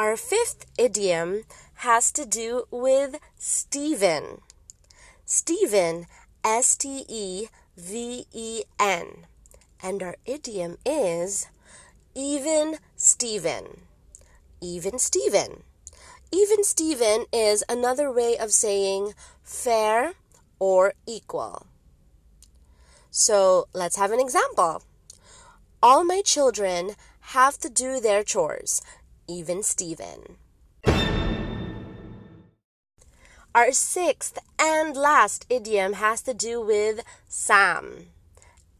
Our fifth idiom has to do with Steven. Steven, S T E V E N. And our idiom is even Steven. Even Steven. Even Steven is another way of saying fair or equal. So let's have an example. All my children have to do their chores, even Steven. Our sixth and last idiom has to do with Sam.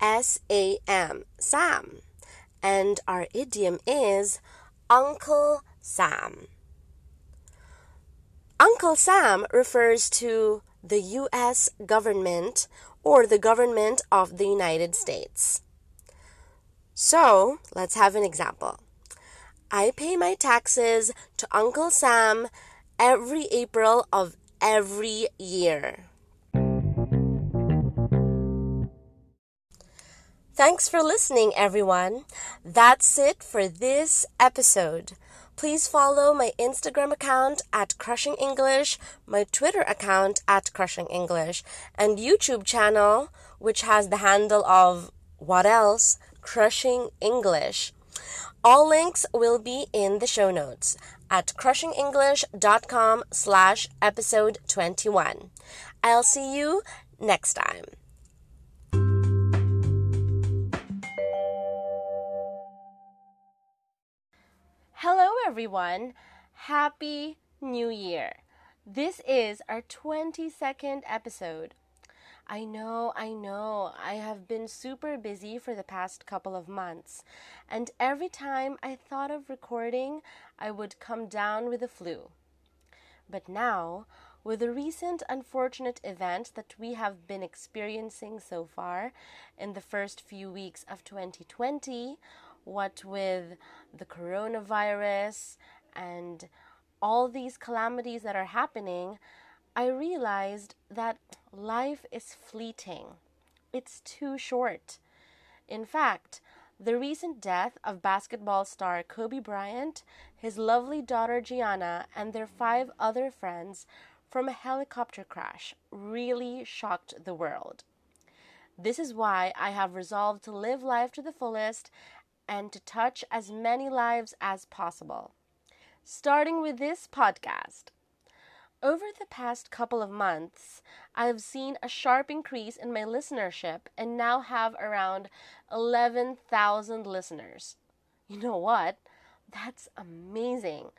S A M. Sam. And our idiom is Uncle Sam. Uncle Sam refers to the U.S. government or the government of the United States. So, let's have an example. I pay my taxes to Uncle Sam every April of every year. Thanks for listening, everyone. That's it for this episode. Please follow my Instagram account at Crushing English, my Twitter account at Crushing English, and YouTube channel, which has the handle of what else? Crushing English. All links will be in the show notes at crushingenglish.com slash episode 21. I'll see you next time. Hello, everyone. Happy New Year. This is our 22nd episode. I know, I know, I have been super busy for the past couple of months, and every time I thought of recording, I would come down with the flu. But now, with the recent unfortunate event that we have been experiencing so far in the first few weeks of 2020, what with the coronavirus and all these calamities that are happening, I realized that life is fleeting. It's too short. In fact, the recent death of basketball star Kobe Bryant, his lovely daughter Gianna, and their five other friends from a helicopter crash really shocked the world. This is why I have resolved to live life to the fullest and to touch as many lives as possible. Starting with this podcast. Over the past couple of months, I've seen a sharp increase in my listenership and now have around 11,000 listeners. You know what? That's amazing.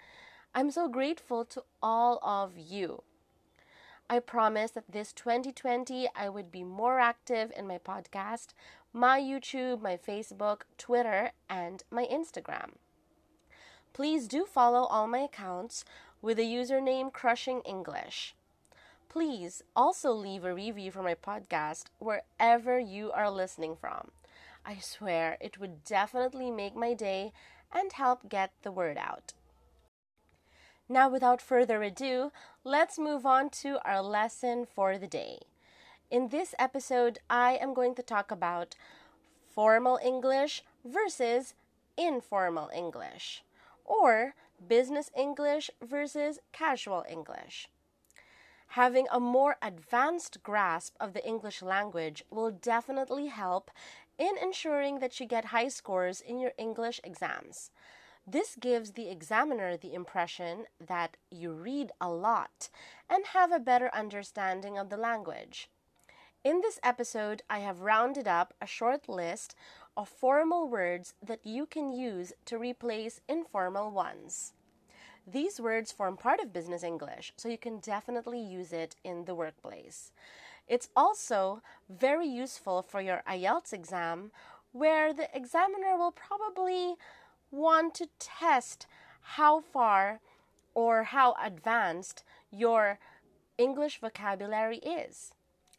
I'm so grateful to all of you. I promised that this 2020 I would be more active in my podcast, my YouTube, my Facebook, Twitter, and my Instagram. Please do follow all my accounts with the username Crushing English. Please also leave a review for my podcast wherever you are listening from. I swear it would definitely make my day and help get the word out. Now, without further ado, let's move on to our lesson for the day. In this episode, I am going to talk about formal English versus informal English, or business English versus casual English. Having a more advanced grasp of the English language will definitely help in ensuring that you get high scores in your English exams. This gives the examiner the impression that you read a lot and have a better understanding of the language. In this episode, I have rounded up a short list of formal words that you can use to replace informal ones. These words form part of business English, so you can definitely use it in the workplace. It's also very useful for your IELTS exam, where the examiner will probably want to test how far or how advanced your English vocabulary is.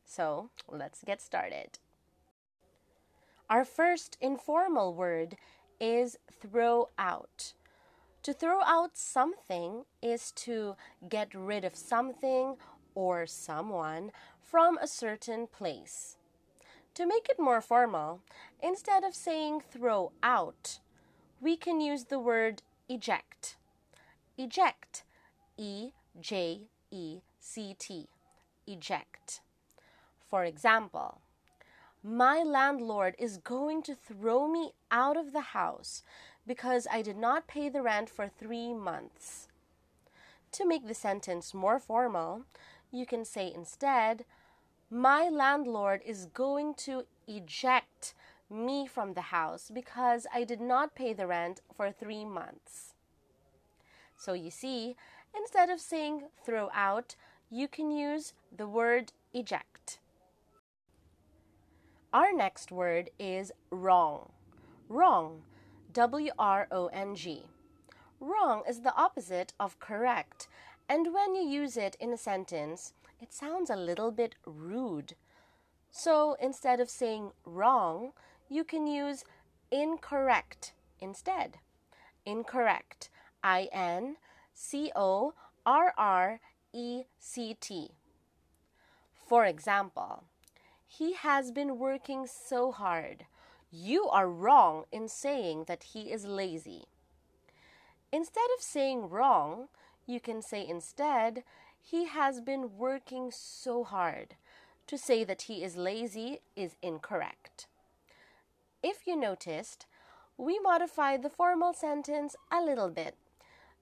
So let's get started. Our first informal word is throw out. To throw out something is to get rid of something or someone from a certain place. To make it more formal, instead of saying throw out, we can use the word eject. eject. E J E C T. Eject. For example, my landlord is going to throw me out of the house because I did not pay the rent for three months. To make the sentence more formal, you can say instead, My landlord is going to eject me from the house because I did not pay the rent for three months. So you see, instead of saying throw out, you can use the word eject. Our next word is wrong. Wrong. W R O N G. Wrong is the opposite of correct, and when you use it in a sentence, it sounds a little bit rude. So instead of saying wrong, you can use incorrect instead. Incorrect. I N C O R R E C T. For example, he has been working so hard. You are wrong in saying that he is lazy. Instead of saying wrong, you can say instead, he has been working so hard. To say that he is lazy is incorrect. If you noticed, we modified the formal sentence a little bit.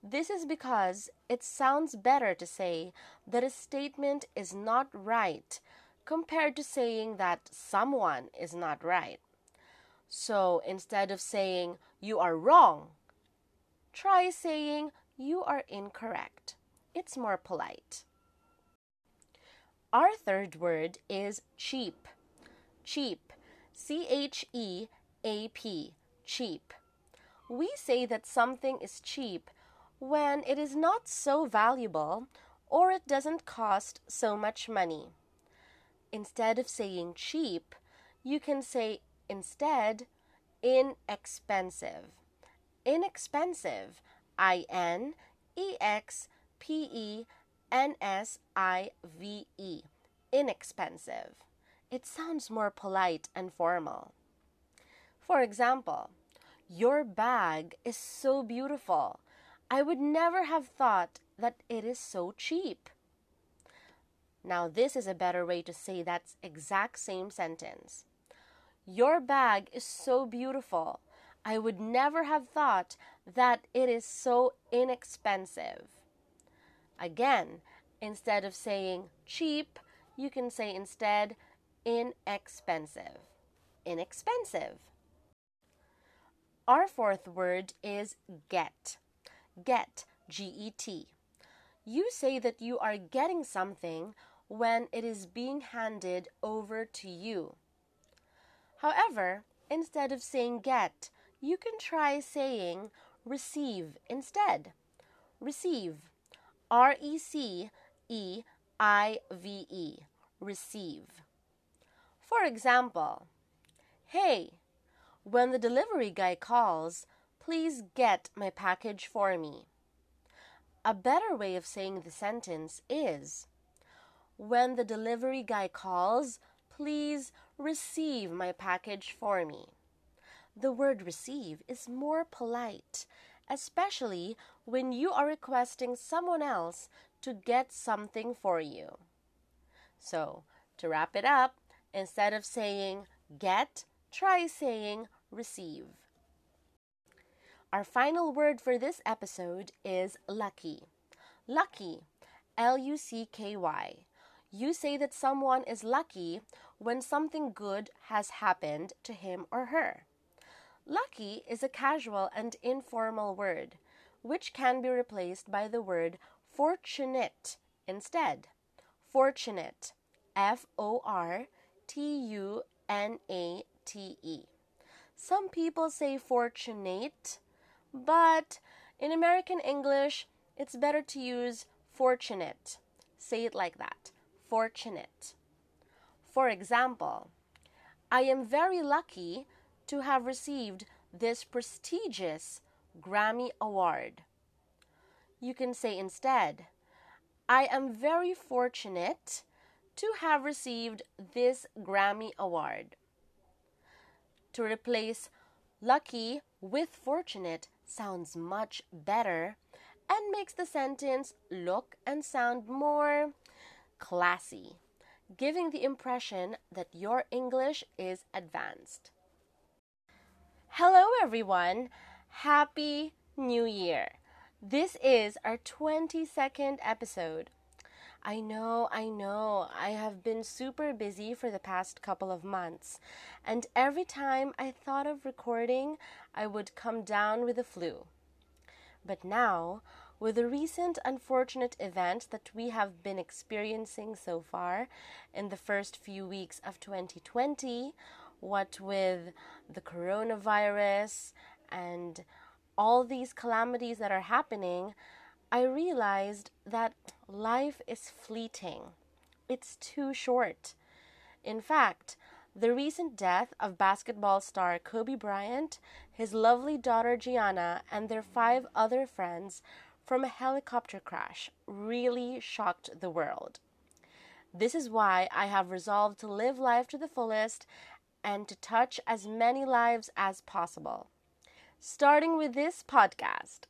This is because it sounds better to say that a statement is not right compared to saying that someone is not right. So instead of saying you are wrong, try saying you are incorrect. It's more polite. Our third word is cheap. Cheap. C H E A P. Cheap. We say that something is cheap when it is not so valuable or it doesn't cost so much money. Instead of saying cheap, you can say Instead, inexpensive. Inexpensive. I N E X P E N S I V E. Inexpensive. It sounds more polite and formal. For example, your bag is so beautiful. I would never have thought that it is so cheap. Now, this is a better way to say that exact same sentence. Your bag is so beautiful. I would never have thought that it is so inexpensive. Again, instead of saying cheap, you can say instead inexpensive. Inexpensive. Our fourth word is get. Get, G E T. You say that you are getting something when it is being handed over to you. However, instead of saying get, you can try saying receive instead. Receive. R E C E I V E. Receive. For example, Hey, when the delivery guy calls, please get my package for me. A better way of saying the sentence is When the delivery guy calls, please receive my package for me. The word receive is more polite, especially when you are requesting someone else to get something for you. So, to wrap it up, instead of saying get, try saying receive. Our final word for this episode is lucky. Lucky, L U C K Y. You say that someone is lucky when something good has happened to him or her. Lucky is a casual and informal word, which can be replaced by the word fortunate instead. Fortunate. F O R T U N A T E. Some people say fortunate, but in American English, it's better to use fortunate. Say it like that. Fortunate. For example, I am very lucky to have received this prestigious Grammy Award. You can say instead, I am very fortunate to have received this Grammy Award. To replace lucky with fortunate sounds much better and makes the sentence look and sound more classy, giving the impression that your English is advanced. Hello, everyone. Happy New Year. This is our 22nd episode. I know, I know, I have been super busy for the past couple of months, and every time I thought of recording, I would come down with the flu. But now, with the recent unfortunate events that we have been experiencing so far in the first few weeks of 2020, what with the coronavirus and all these calamities that are happening, I realized that life is fleeting. It's too short. In fact, the recent death of basketball star Kobe Bryant, his lovely daughter Gianna, and their five other friends from a helicopter crash really shocked the world. This is why I have resolved to live life to the fullest and to touch as many lives as possible. Starting with this podcast.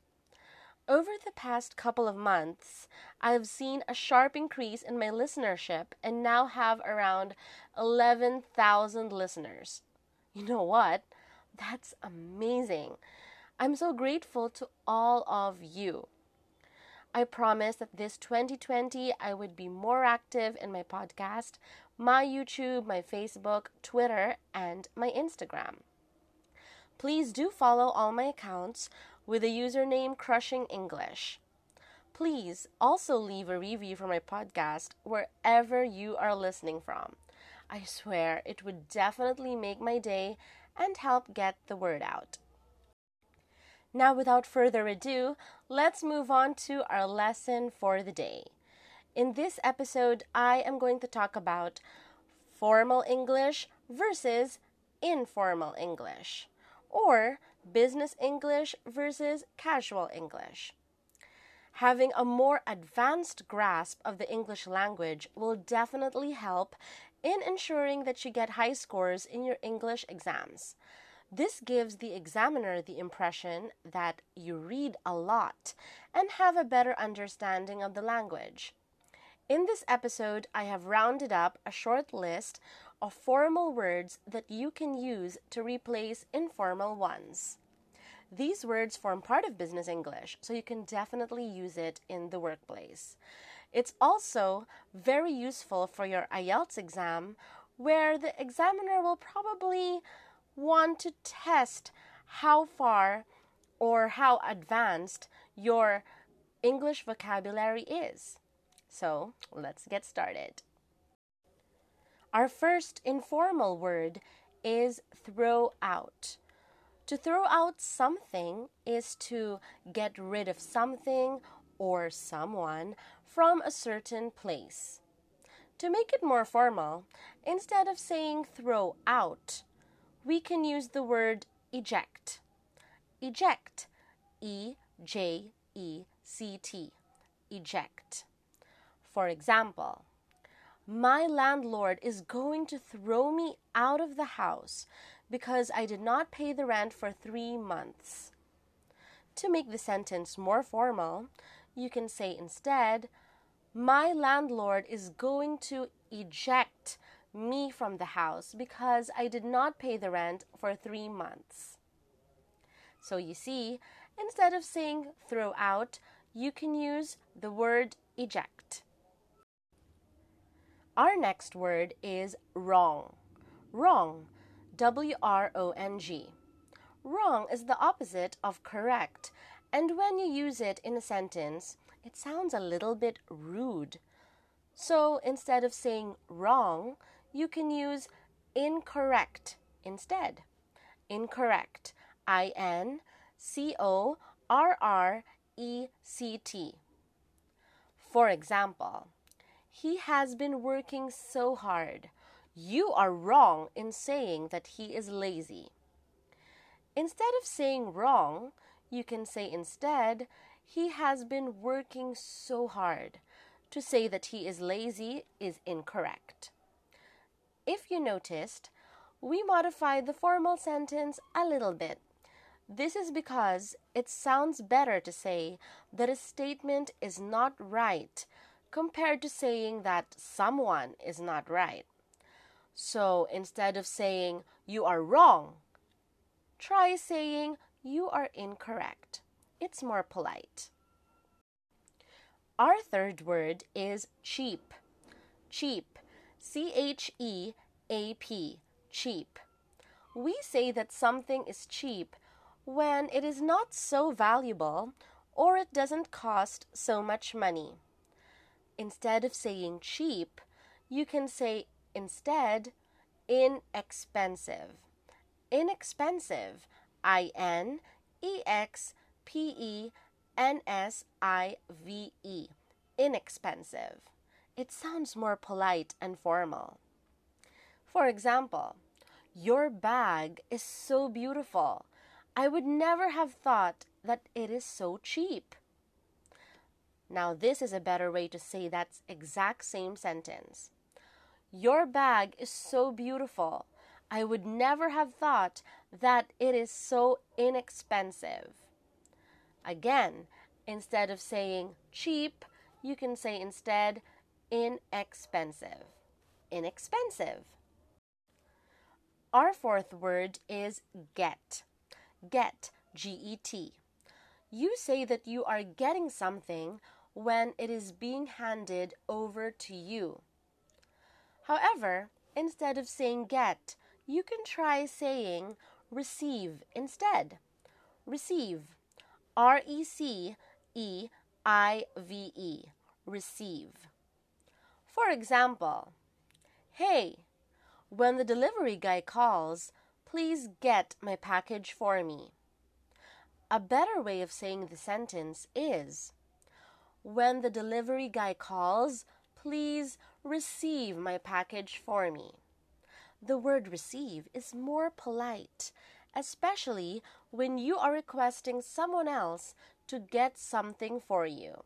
Over the past couple of months, I have seen a sharp increase in my listenership and now have around 11,000 listeners. You know what? That's amazing. I'm so grateful to all of you. I promise that this 2020 I would be more active in my podcast, my YouTube, my Facebook, Twitter, and my Instagram. Please do follow all my accounts with the username Crushing English. Please also leave a review for my podcast wherever you are listening from. I swear it would definitely make my day and help get the word out. Now, without further ado, let's move on to our lesson for the day. In this episode, I am going to talk about formal English versus informal English, or business English versus casual English. Having a more advanced grasp of the English language will definitely help in ensuring that you get high scores in your English exams. This gives the examiner the impression that you read a lot and have a better understanding of the language. In this episode, I have rounded up a short list of formal words that you can use to replace informal ones. These words form part of business English, so you can definitely use it in the workplace. It's also very useful for your IELTS exam, where the examiner will probably want to test how far or how advanced your English vocabulary is. So let's get started. Our first informal word is throw out. To throw out something is to get rid of something or someone from a certain place. To make it more formal, instead of saying throw out, we can use the word eject. Eject. E J E C T. Eject. For example, my landlord is going to throw me out of the house because I did not pay the rent for three months. To make the sentence more formal, you can say instead, My landlord is going to eject me from the house because I did not pay the rent for three months. So you see, instead of saying throw out, you can use the word eject. Our next word is wrong. Wrong. W R O N G. Wrong is the opposite of correct, and when you use it in a sentence, it sounds a little bit rude. So instead of saying wrong, you can use incorrect instead. Incorrect. I N C O R R E C T. For example, he has been working so hard. You are wrong in saying that he is lazy. Instead of saying wrong, you can say instead, he has been working so hard. To say that he is lazy is incorrect. If you noticed, we modified the formal sentence a little bit. This is because it sounds better to say that a statement is not right compared to saying that someone is not right. So instead of saying you are wrong, try saying you are incorrect. It's more polite. Our third word is cheap. Cheap. C H E A P. Cheap. We say that something is cheap when it is not so valuable or it doesn't cost so much money. Instead of saying cheap, you can say instead inexpensive. Inexpensive. I N E X P E N S I V E. Inexpensive. It sounds more polite and formal. For example, your bag is so beautiful. I would never have thought that it is so cheap. Now, this is a better way to say that exact same sentence. Your bag is so beautiful. I would never have thought that it is so inexpensive. Again, instead of saying cheap, you can say instead inexpensive. Inexpensive. Our fourth word is get. Get, G E T. You say that you are getting something when it is being handed over to you. However, instead of saying get, you can try saying receive instead. Receive. R E C E I V E. Receive. For example, Hey, when the delivery guy calls, Please get my package for me. A better way of saying the sentence is When the delivery guy calls, please receive my package for me. The word receive is more polite, especially when you are requesting someone else to get something for you.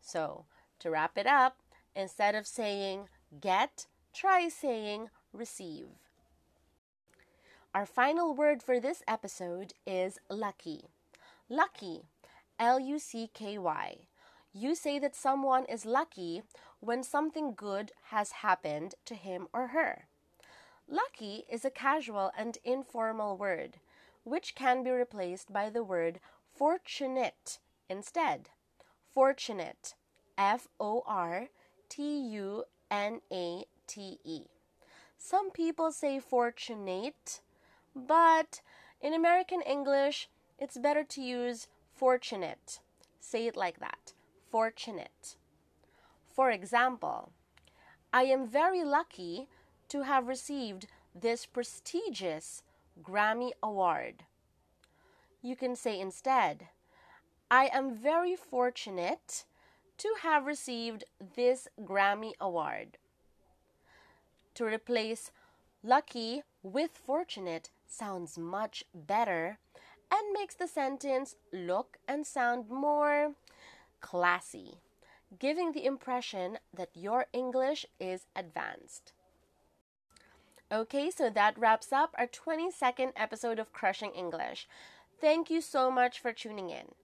So, to wrap it up, instead of saying get, try saying receive. Our final word for this episode is lucky. Lucky, L U C K Y. You say that someone is lucky when something good has happened to him or her. Lucky is a casual and informal word, which can be replaced by the word fortunate instead. Fortunate, F O R T U N A T E. Some people say fortunate but in American English, it's better to use fortunate. Say it like that fortunate. For example, I am very lucky to have received this prestigious Grammy Award. You can say instead, I am very fortunate to have received this Grammy Award. To replace lucky with fortunate, sounds much better and makes the sentence look and sound more classy, giving the impression that your English is advanced. Okay, so that wraps up our 22nd episode of Crushing English. Thank you so much for tuning in.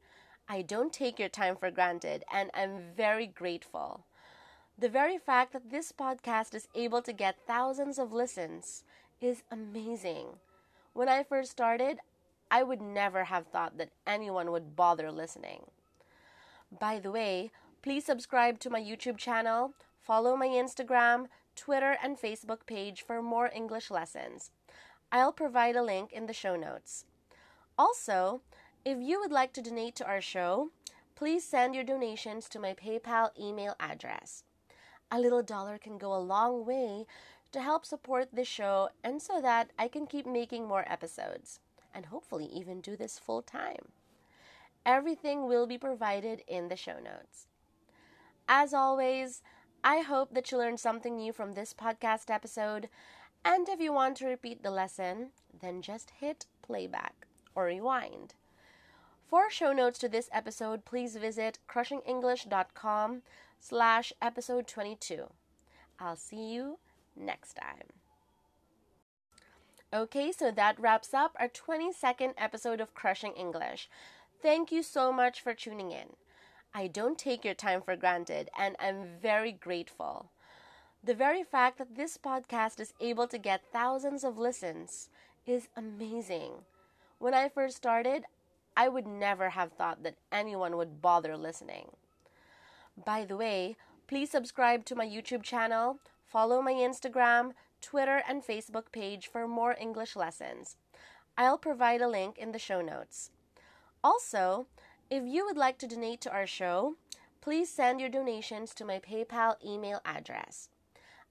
I don't take your time for granted, and I'm very grateful. The very fact that this podcast is able to get thousands of listens is amazing. When I first started, I would never have thought that anyone would bother listening. By the way, please subscribe to my YouTube channel, follow my Instagram, Twitter, and Facebook page for more English lessons. I'll provide a link in the show notes. Also, if you would like to donate to our show, please send your donations to my PayPal email address. A little dollar can go a long way to help support this show and so that I can keep making more episodes and hopefully even do this full time. Everything will be provided in the show notes. As always, I hope that you learned something new from this podcast episode. And if you want to repeat the lesson, then just hit playback or rewind. For show notes to this episode, please visit crushingenglish.com slash episode 22. I'll see you next time. Okay, so that wraps up our 22nd episode of Crushing English. Thank you so much for tuning in. I don't take your time for granted, and I'm very grateful. The very fact that this podcast is able to get thousands of listens is amazing. When I first started, I would never have thought that anyone would bother listening. By the way, please subscribe to my YouTube channel, follow my Instagram, Twitter, and Facebook page for more English lessons. I'll provide a link in the show notes. Also, if you would like to donate to our show, please send your donations to my PayPal email address.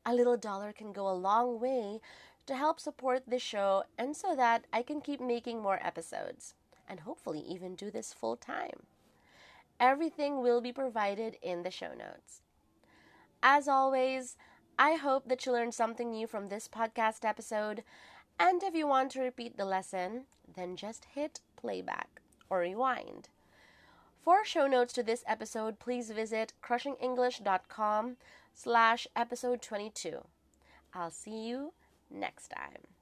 A little dollar can go a long way to help support this show and so that I can keep making more episodes and hopefully even do this full time. Everything will be provided in the show notes. As always, I hope that you learned something new from this podcast episode. And if you want to repeat the lesson, then just hit playback or rewind. For show notes to this episode, please visit crushingenglish.com slash episode 22. I'll see you next time.